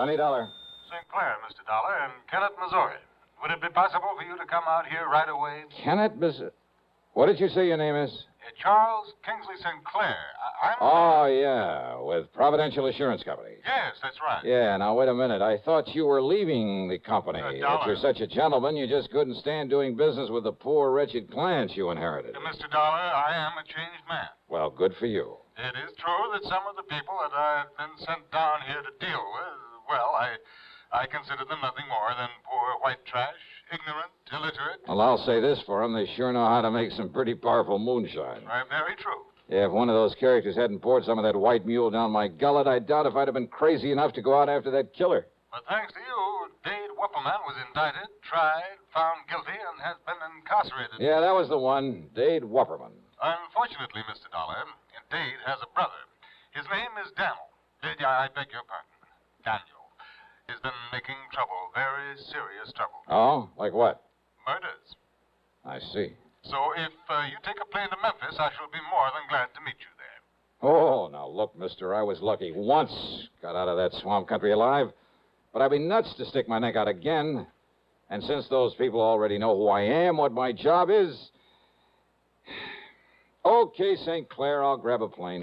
Johnny Dollar. St. Clair, Mr. Dollar, and Kennett, Missouri. Would it be possible for you to come out here right away? Kennett, Miss. What did you say your name is? Uh, Charles Kingsley St. Clair. I- I'm. Oh, yeah, with Providential Assurance Company. Yes, that's right. Yeah, now wait a minute. I thought you were leaving the company. Uh, if you're such a gentleman, you just couldn't stand doing business with the poor, wretched clients you inherited. Uh, Mr. Dollar, I am a changed man. Well, good for you. It is true that some of the people that I've been sent down here to deal with, well, I, I consider them nothing more than poor white trash, ignorant, illiterate. Well, I'll say this for them. They sure know how to make some pretty powerful moonshine. Right, very true. Yeah, if one of those characters hadn't poured some of that white mule down my gullet, I doubt if I'd have been crazy enough to go out after that killer. But thanks to you, Dade Wupperman was indicted, tried, found guilty, and has been incarcerated. Yeah, that was the one, Dade Wupperman. Unfortunately, Mr. Dollar, Dade has a brother. His name is Daniel. Dade, I beg your pardon. Daniel. He's been making trouble, very serious trouble. Oh, like what? Murders. I see. So if uh, you take a plane to Memphis, I shall be more than glad to meet you there. Oh, now look, mister, I was lucky once. Got out of that swamp country alive. But I'd be nuts to stick my neck out again. And since those people already know who I am, what my job is. Okay, St. Clair, I'll grab a plane.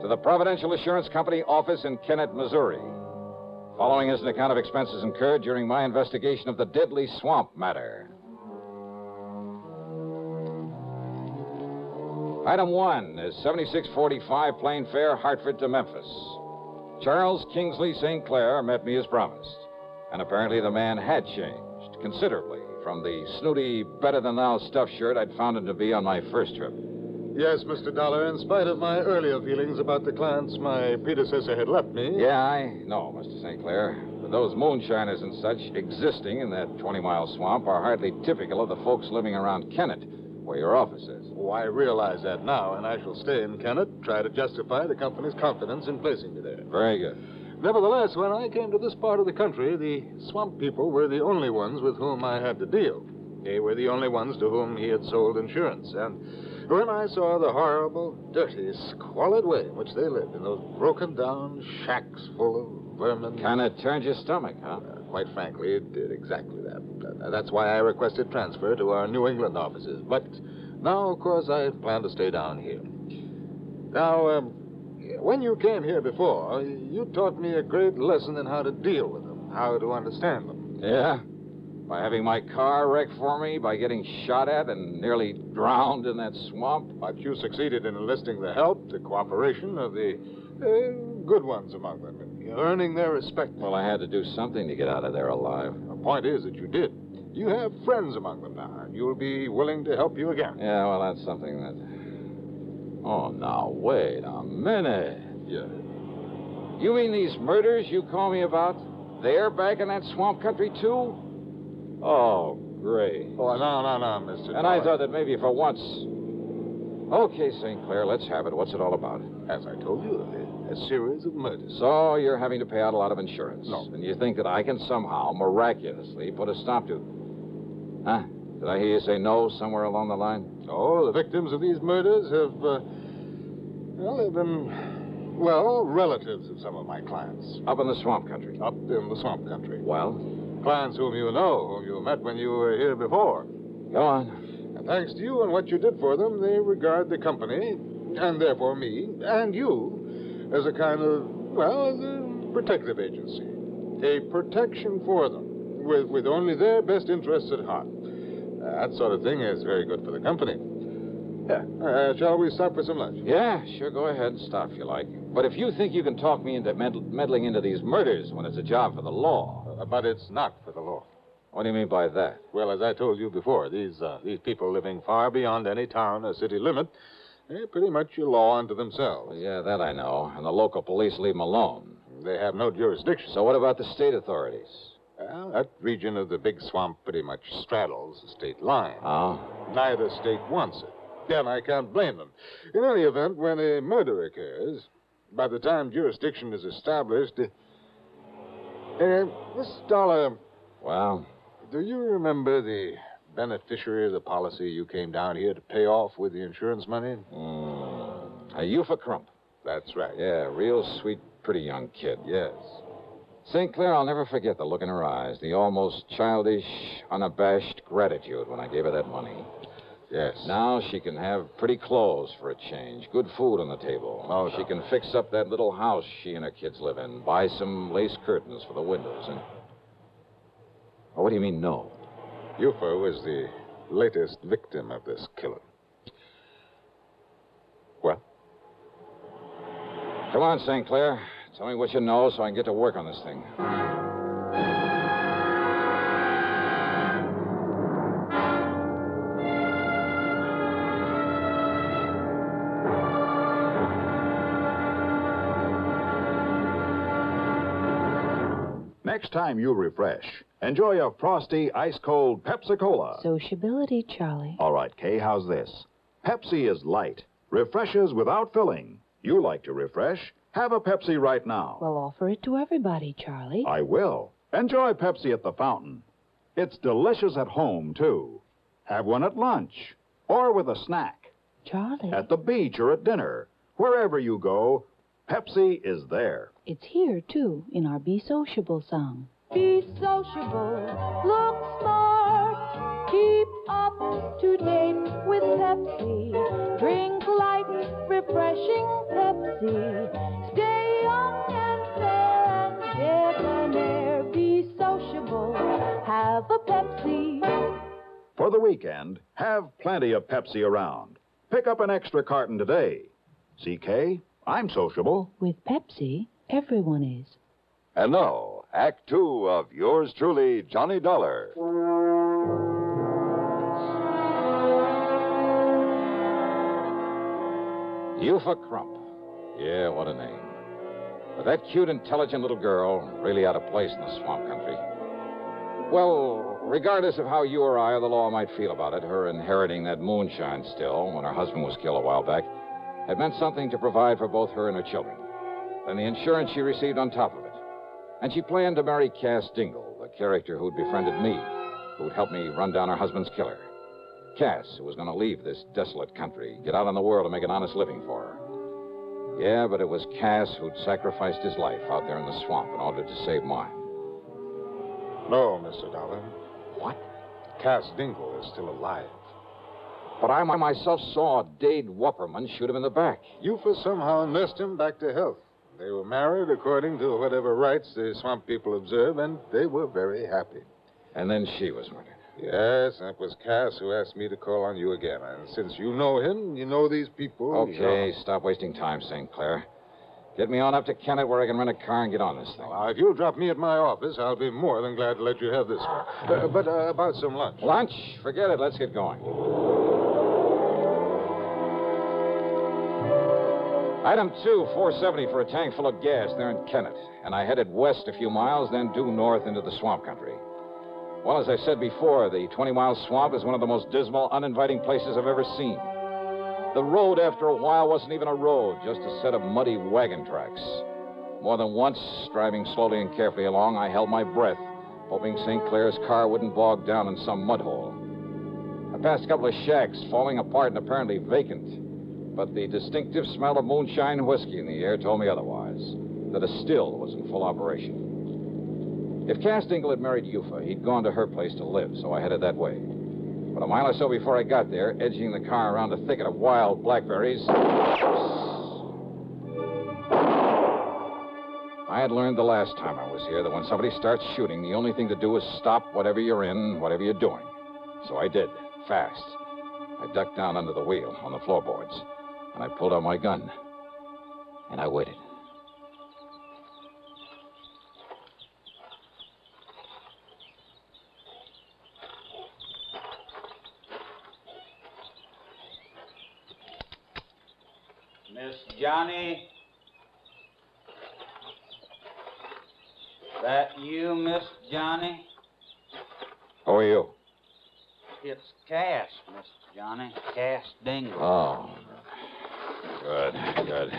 to the Providential Assurance Company office in Kennett, Missouri. Following is an account of expenses incurred during my investigation of the deadly swamp matter. Item one is 7645 plane fare, Hartford to Memphis. Charles Kingsley St. Clair met me as promised, and apparently the man had changed considerably from the snooty, better than thou stuff shirt I'd found him to be on my first trip. Yes, Mr. Dollar, in spite of my earlier feelings about the clients my predecessor had left me. Yeah, I know, Mr. St. Clair. But those moonshiners and such existing in that 20 mile swamp are hardly typical of the folks living around Kennett, where your office is. Oh, I realize that now, and I shall stay in Kennett, try to justify the company's confidence in placing me there. Very good. Nevertheless, when I came to this part of the country, the swamp people were the only ones with whom I had to deal. They were the only ones to whom he had sold insurance. And when I saw the horrible, dirty, squalid way in which they lived in those broken down shacks full of vermin. Kind of turned your stomach, huh? Uh, quite frankly, it did exactly that. Uh, that's why I requested transfer to our New England offices. But now, of course, I plan to stay down here. Now, um, when you came here before, you taught me a great lesson in how to deal with them, how to understand them. Yeah? By having my car wrecked for me, by getting shot at and nearly drowned in that swamp. But you succeeded in enlisting the help, the cooperation of the uh, good ones among them, and earning their respect. Well, I had to do something to get out of there alive. The point is that you did. You have friends among them now, and you'll be willing to help you again. Yeah, well, that's something that. Oh, now, wait a minute. Yeah. You mean these murders you call me about? They're back in that swamp country, too? Oh, great. Oh, no, no, no, Mr. And I thought that maybe for once. Okay, St. Clair, let's have it. What's it all about? As I told you, a, a series of murders. So you're having to pay out a lot of insurance. No. And you think that I can somehow, miraculously, put a stop to. Huh? Did I hear you say no somewhere along the line? Oh, the victims of these murders have, uh, well, they've been, well, relatives of some of my clients. Up in the swamp country. Up in the swamp country. Well, Clients whom you know, whom you met when you were here before. go on. And thanks to you and what you did for them, they regard the company, and therefore me, and you, as a kind of, well, as a protective agency. A protection for them, with, with only their best interests at heart. Uh, that sort of thing is very good for the company. Yeah. Uh, shall we stop for some lunch? Yeah, sure, go ahead. And stop if you like. But if you think you can talk me into med- meddling into these murders when it's a job for the law. Uh, but it's not for the law. What do you mean by that? Well, as I told you before, these uh, these people living far beyond any town or city limit, they're pretty much a law unto themselves. Yeah, that I know. And the local police leave them alone. They have no jurisdiction. So what about the state authorities? Well, that region of the big swamp pretty much straddles the state line. Oh? Neither state wants it. Then I can't blame them. In any event, when a murder occurs, by the time jurisdiction is established. Uh, Miss Dollar, Well, do you remember the beneficiary of the policy you came down here to pay off with the insurance money? mm, a Eufa Crump. That's right. Yeah, real sweet, pretty young kid. Yes. St. Clair, I'll never forget the look in her eyes, the almost childish, unabashed gratitude when I gave her that money. Yes. Now she can have pretty clothes for a change, good food on the table. Oh, she can fix up that little house she and her kids live in, buy some lace curtains for the windows, and. Oh, what do you mean, no? Eufa was the latest victim of this killer. Well, Come on, St. Clair. Tell me what you know so I can get to work on this thing. Next time you refresh, enjoy a frosty, ice cold Pepsi Cola. Sociability, Charlie. All right, Kay, how's this? Pepsi is light, refreshes without filling. You like to refresh? Have a Pepsi right now. Well, offer it to everybody, Charlie. I will. Enjoy Pepsi at the fountain. It's delicious at home, too. Have one at lunch or with a snack. Charlie. At the beach or at dinner. Wherever you go, Pepsi is there. It's here, too, in our Be Sociable song. Be sociable, look smart, keep up to date with Pepsi. Drink light, refreshing Pepsi. Stay young and fair and debonair. Be sociable, have a Pepsi. For the weekend, have plenty of Pepsi around. Pick up an extra carton today. CK, I'm sociable. With Pepsi, everyone is. And now, Act Two of yours truly, Johnny Dollar. Eufa Crump. Yeah, what a name. But that cute, intelligent little girl, really out of place in the swamp country. Well, regardless of how you or I or the law might feel about it, her inheriting that moonshine still, when her husband was killed a while back, had meant something to provide for both her and her children. And the insurance she received on top of it. And she planned to marry Cass Dingle, the character who'd befriended me, who'd helped me run down her husband's killer. Cass, who was going to leave this desolate country, get out in the world and make an honest living for her. Yeah, but it was Cass who'd sacrificed his life out there in the swamp in order to save mine. no, Mr. Dollar. What? Cass Dingle is still alive. But I myself saw Dade Wupperman shoot him in the back. Eufa somehow nursed him back to health. They were married according to whatever rites the swamp people observe, and they were very happy. And then she was murdered. Yes, it was Cass who asked me to call on you again. And since you know him, you know these people. Okay, stop wasting time, St. Clair. Get me on up to Kennett where I can rent a car and get on this thing. Now, if you'll drop me at my office, I'll be more than glad to let you have this one. Uh, but uh, about some lunch. Lunch? Forget it. Let's get going. Item two, 470 for a tank full of gas there in Kennett. And I headed west a few miles, then due north into the swamp country. Well, as I said before, the 20 mile swamp is one of the most dismal, uninviting places I've ever seen. The road, after a while, wasn't even a road, just a set of muddy wagon tracks. More than once, driving slowly and carefully along, I held my breath, hoping St. Clair's car wouldn't bog down in some mud hole. I passed a couple of shacks, falling apart and apparently vacant. But the distinctive smell of moonshine whiskey in the air told me otherwise, that a still was in full operation. If Cass Dingle had married Yufa, he'd gone to her place to live, so I headed that way. But a mile or so before I got there, edging the car around a thicket of wild blackberries, I had learned the last time I was here that when somebody starts shooting, the only thing to do is stop whatever you're in, whatever you're doing. So I did, fast. I ducked down under the wheel on the floorboards, and I pulled out my gun. And I waited. Miss Johnny? That you, Miss Johnny? Who are you? It's Cass, Miss Johnny. Cass Dingle. Oh. Good, good.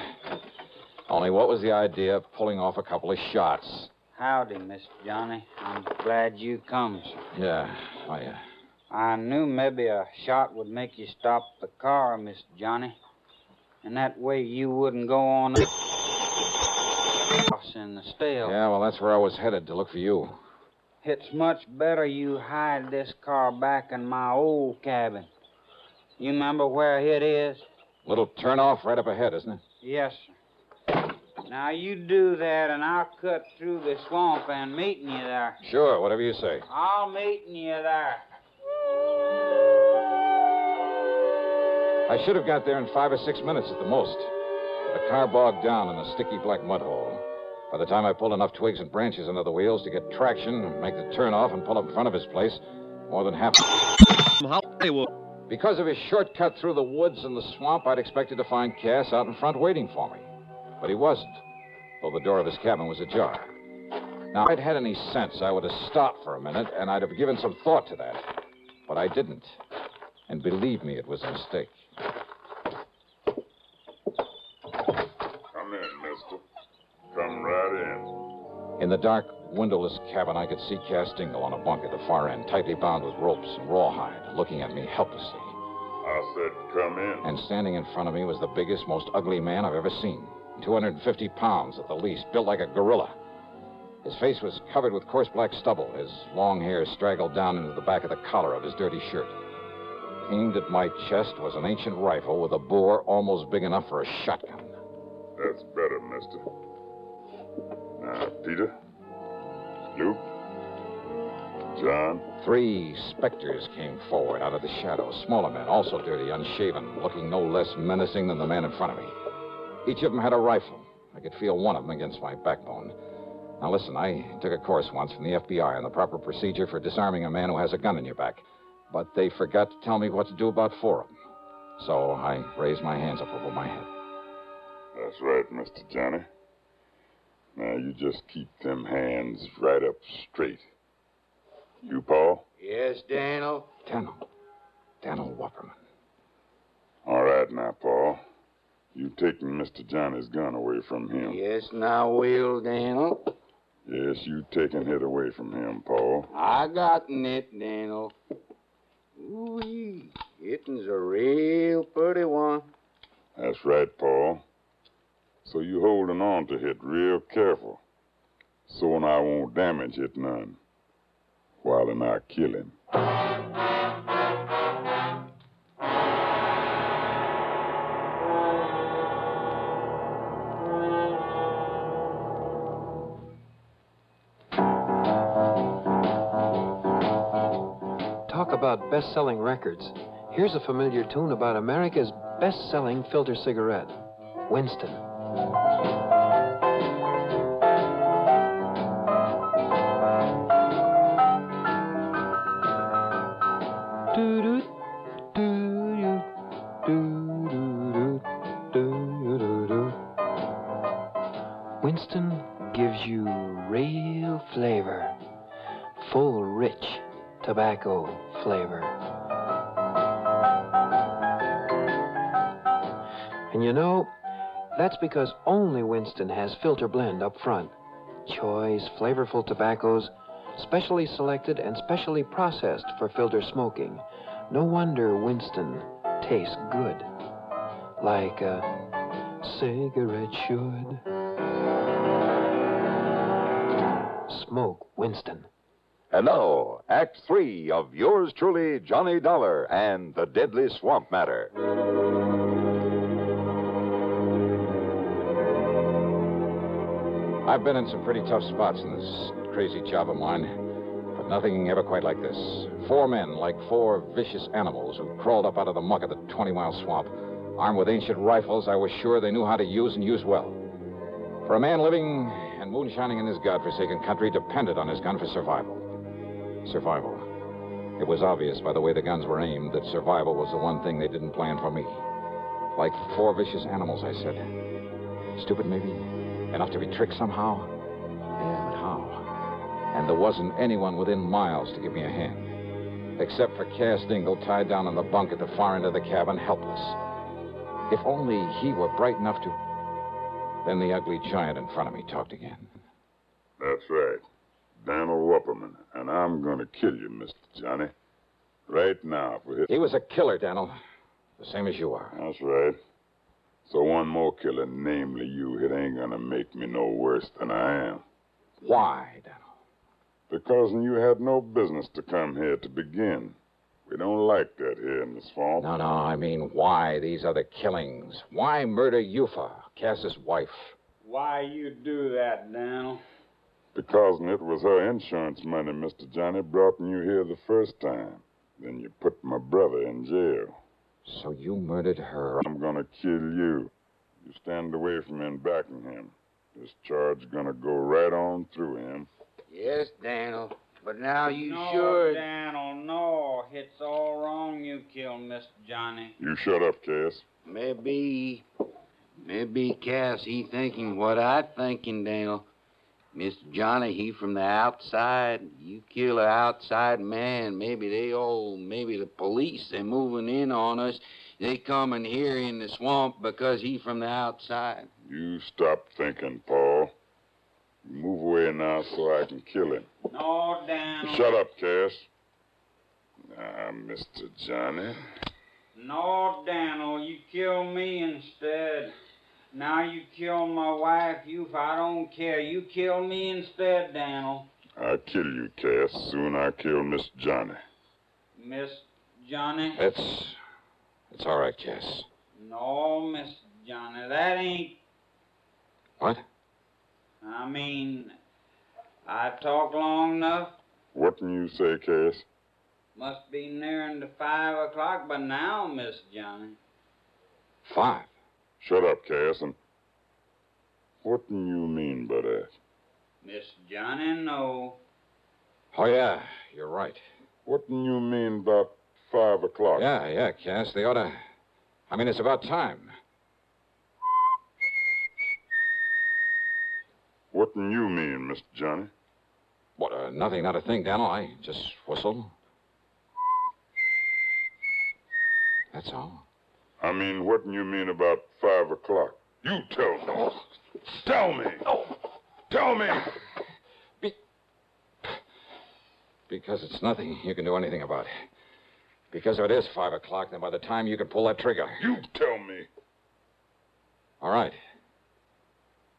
Only what was the idea of pulling off a couple of shots? Howdy, Miss Johnny. I'm glad you come, sir. Yeah, I, uh, I knew maybe a shot would make you stop the car, Miss Johnny. And that way you wouldn't go on the in the stale. yeah, well, that's where I was headed to look for you. It's much better you hide this car back in my old cabin. You remember where it is? Little turnoff right up ahead, isn't it? Yes, sir. Now you do that, and I'll cut through the swamp and meeting you there. Sure, whatever you say. I'll meeting you there. I should have got there in five or six minutes at the most. The car bogged down in a sticky black mud hole. By the time I pulled enough twigs and branches under the wheels to get traction, make the turnoff, and pull up in front of his place, more than half. Because of his shortcut through the woods and the swamp, I'd expected to find Cass out in front waiting for me. But he wasn't, though the door of his cabin was ajar. Now, if I'd had any sense, I would have stopped for a minute, and I'd have given some thought to that. But I didn't. And believe me, it was a mistake. Come in, mister. Come right in. The dark, windowless cabin, I could see Cass Dingle on a bunk at the far end, tightly bound with ropes and rawhide, looking at me helplessly. I said come in. And standing in front of me was the biggest, most ugly man I've ever seen. 250 pounds at the least, built like a gorilla. His face was covered with coarse black stubble. His long hair straggled down into the back of the collar of his dirty shirt. Aimed at my chest was an ancient rifle with a bore almost big enough for a shotgun. That's better, mister. Now, Peter, Luke, John. Three specters came forward out of the shadows. Smaller men, also dirty, unshaven, looking no less menacing than the man in front of me. Each of them had a rifle. I could feel one of them against my backbone. Now, listen, I took a course once from the FBI on the proper procedure for disarming a man who has a gun in your back. But they forgot to tell me what to do about four of them. So I raised my hands up over my head. That's right, Mr. Johnny. Now, you just keep them hands right up straight. You, Paul? Yes, Daniel. Daniel. Daniel Wupperman. All right now, Paul. You taking Mr. Johnny's gun away from him. Yes, now will, Daniel. Yes, you taking it away from him, Paul. I got it, Daniel. Ooh, it'n's a real pretty one. That's right, Paul. So you holding on to it real careful. So I won't damage it none. While and I kill him. Talk about best selling records, here's a familiar tune about America's best selling filter cigarette Winston. Winston gives you real flavor, full, rich tobacco because only Winston has filter blend up front. Choice, flavorful tobaccos, specially selected and specially processed for filter smoking. No wonder Winston tastes good. Like a cigarette should. Smoke Winston. And now, Act Three of yours truly, Johnny Dollar and the Deadly Swamp Matter. I've been in some pretty tough spots in this crazy job of mine, but nothing ever quite like this. Four men, like four vicious animals, who crawled up out of the muck of the 20 mile swamp. Armed with ancient rifles, I was sure they knew how to use and use well. For a man living and moonshining in this godforsaken country depended on his gun for survival. Survival. It was obvious by the way the guns were aimed that survival was the one thing they didn't plan for me. Like four vicious animals, I said. Stupid, maybe? Enough to be tricked somehow? Yeah, but how? And there wasn't anyone within miles to give me a hand. Except for Cass Dingle tied down on the bunk at the far end of the cabin, helpless. If only he were bright enough to. Then the ugly giant in front of me talked again. That's right. Daniel Wupperman. And I'm going to kill you, Mr. Johnny. Right now for his... He was a killer, Daniel. The same as you are. That's right. So one more killer, namely you, it ain't gonna make me no worse than I am. Why, Daniel? Because you had no business to come here to begin. We don't like that here in this farm. No, no, I mean, why these other killings? Why murder Yufa, Cass's wife? Why you do that, Daniel? Because it was her insurance money, Mr. Johnny, brought you here the first time. Then you put my brother in jail. So you murdered her? I'm gonna kill you. You stand away from him backing him. This charge gonna go right on through him. Yes, Daniel. But now you no, should. Daniel, no. It's all wrong you killed Miss Johnny. You shut up, Cass. Maybe, maybe Cass, he thinking what I thinking, Daniel. Mr. Johnny, he from the outside. You kill a outside man. Maybe they all, maybe the police, they moving in on us. They coming here in the swamp because he from the outside. You stop thinking, Paul. You move away now so I can kill him. No, Daniel. Shut up, Cass. Now, Mr. Johnny. No, Daniel, you kill me instead. Now you kill my wife, you, if I don't care. You kill me instead, Daniel. I'll kill you, Cass. Soon I kill Miss Johnny. Miss Johnny? It's. It's all right, Cass. No, Miss Johnny, that ain't. What? I mean, I talked long enough. What can you say, Cass? Must be nearing to five o'clock by now, Miss Johnny. Five? Shut up, Cass, and what do you mean by that? Miss Johnny, no. Oh, yeah, you're right. What do you mean about five o'clock? Yeah, yeah, Cass. They ought to. I mean, it's about time. What do you mean, Mr. Johnny? What, uh, nothing, not a thing, Daniel. I just whistle. That's all. I mean, what do you mean about five o'clock? You tell me. Tell me. Tell me. Be- because it's nothing you can do anything about. Because if it is five o'clock, then by the time you can pull that trigger. You tell me. All right.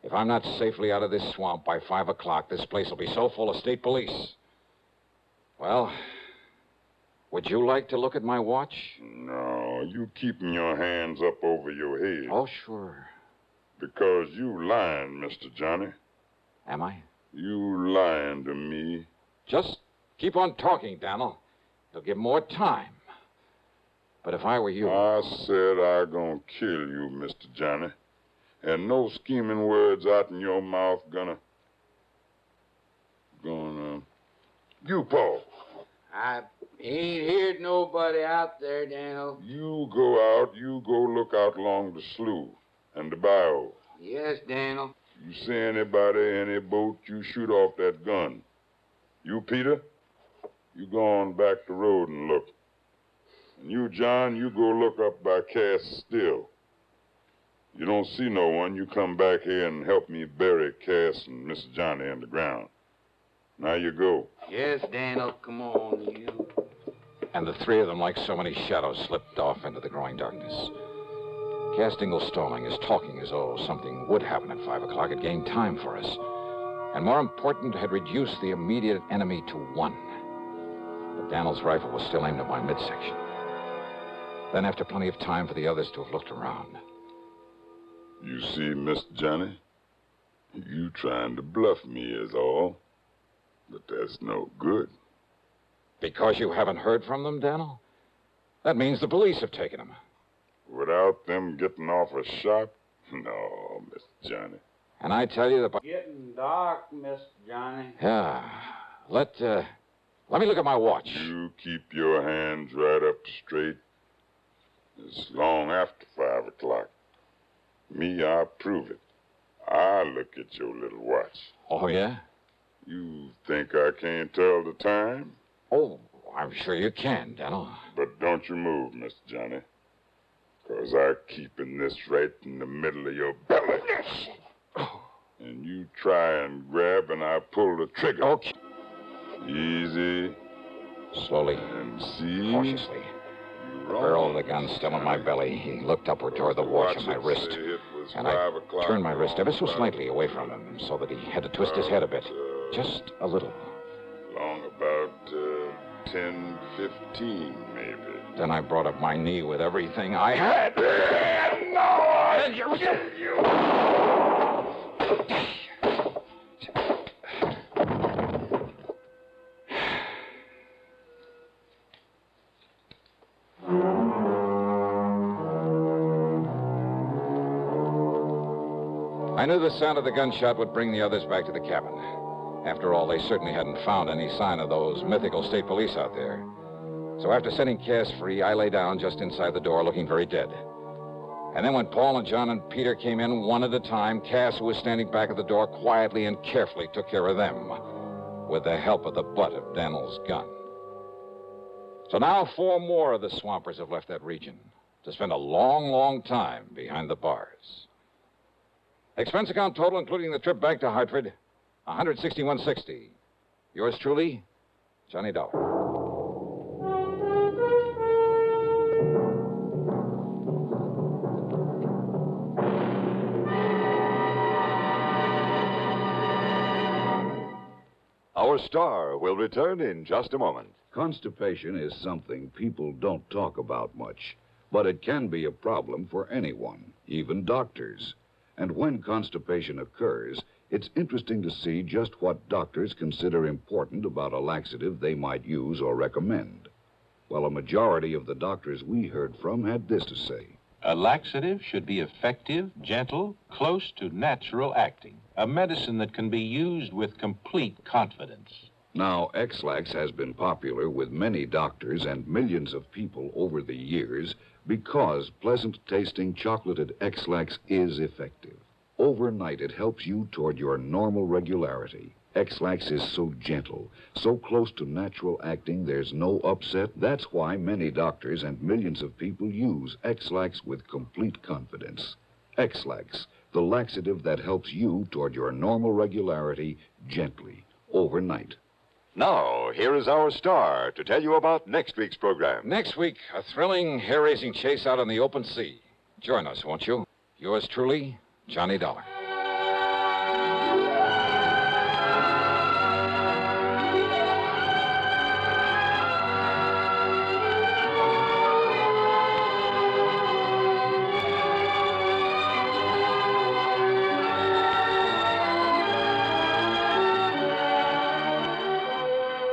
If I'm not safely out of this swamp by five o'clock, this place will be so full of state police. Well, would you like to look at my watch? No, you keeping your hands up over your head. Oh, sure. Because you lying, Mr. Johnny. Am I? You lying to me. Just keep on talking, Daniel. You'll give more time. But if I were you. I said I gonna kill you, Mr. Johnny. And no scheming words out in your mouth gonna. Gonna. You, Paul. I ain't heard nobody out there, Daniel. You go out, you go look out along the slough and the bayou. Yes, Daniel. You see anybody, any boat, you shoot off that gun. You, Peter, you go on back the road and look. And you, John, you go look up by Cass Still. You don't see no one, you come back here and help me bury Cass and Miss Johnny in the ground. Now you go. Yes, Daniel. Come on, you. And the three of them, like so many shadows, slipped off into the growing darkness. Cass Dingle Stalling is talking as though something would happen at five o'clock. It gained time for us. And more important, had reduced the immediate enemy to one. But Daniel's rifle was still aimed at my midsection. Then, after plenty of time for the others to have looked around, You see, Miss Johnny? You trying to bluff me is all. But that's no good. because you haven't heard from them, Daniel, that means the police have taken him. Without them getting off a shot? No, Miss Johnny. And I tell you that by... Getting dark, Miss Johnny. Yeah. Let, uh, let me look at my watch. You keep your hands right up straight. It's long after five o'clock. Me, I prove it. I look at your little watch. Oh, yeah? You think I can't tell the time? Oh, I'm sure you can, Daniel. But don't you move, Miss Johnny. Cause I'm keeping this right in the middle of your belly. Oh. And you try and grab and I pull the trigger. Okay. Easy. Slowly. And see. Cautiously. The barrel of the gun still in my belly. He looked upward toward the watch on my wrist. say it was And I turned my wrist ever so slightly away from him so that he had to twist his head a bit. Just a little. Long about uh, 10, 15, maybe. Then I brought up my knee with everything I had. No! You, you, I knew the sound of the gunshot would bring the others back to the cabin. After all, they certainly hadn't found any sign of those mythical state police out there. So after setting Cass free, I lay down just inside the door looking very dead. And then when Paul and John and Peter came in one at a time, Cass, who was standing back at the door, quietly and carefully took care of them with the help of the butt of Daniel's gun. So now four more of the swampers have left that region to spend a long, long time behind the bars. Expense account total, including the trip back to Hartford, 161.60. Yours truly, Johnny Dollar. Our star will return in just a moment. Constipation is something people don't talk about much, but it can be a problem for anyone, even doctors. And when constipation occurs, it's interesting to see just what doctors consider important about a laxative they might use or recommend. Well, a majority of the doctors we heard from had this to say. A laxative should be effective, gentle, close to natural acting. A medicine that can be used with complete confidence. Now, Ex-Lax has been popular with many doctors and millions of people over the years because pleasant tasting chocolated Ex-Lax is effective. Overnight, it helps you toward your normal regularity. Ex-Lax is so gentle, so close to natural acting, there's no upset. That's why many doctors and millions of people use Ex-Lax with complete confidence. Ex-Lax, the laxative that helps you toward your normal regularity gently, overnight. Now, here is our star to tell you about next week's program. Next week, a thrilling, hair raising chase out on the open sea. Join us, won't you? Yours truly, Johnny Dollar.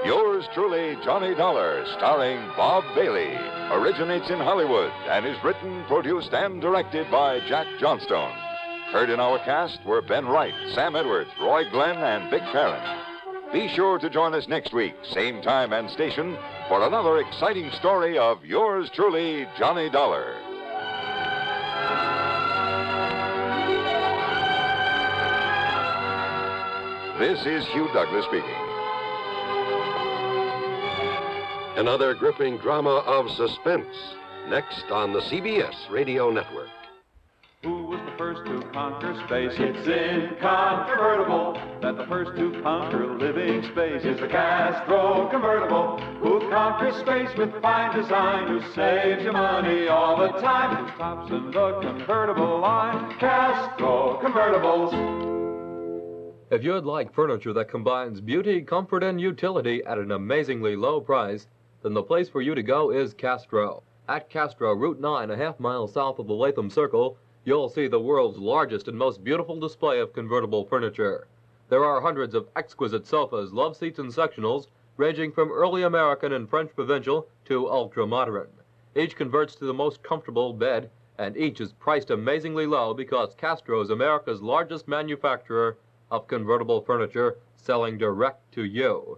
Yours truly, Johnny Dollar, starring Bob Bailey, originates in Hollywood and is written, produced, and directed by Jack Johnstone. Heard in our cast were Ben Wright, Sam Edwards, Roy Glenn, and Vic Perrin. Be sure to join us next week, same time and station, for another exciting story of yours truly, Johnny Dollar. This is Hugh Douglas speaking. Another gripping drama of suspense. Next on the CBS Radio Network. Who was the first to conquer space? It's incontrovertible that the first to conquer living space is the Castro convertible. Who conquers space with fine design? Who saves you money all the time? Who tops in the convertible line? Castro convertibles. If you'd like furniture that combines beauty, comfort, and utility at an amazingly low price, then the place for you to go is Castro. At Castro, Route 9, a half mile south of the Latham Circle, you'll see the world's largest and most beautiful display of convertible furniture. There are hundreds of exquisite sofas, love seats, and sectionals, ranging from early American and French provincial to ultra modern. Each converts to the most comfortable bed, and each is priced amazingly low because Castro is America's largest manufacturer of convertible furniture selling direct to you.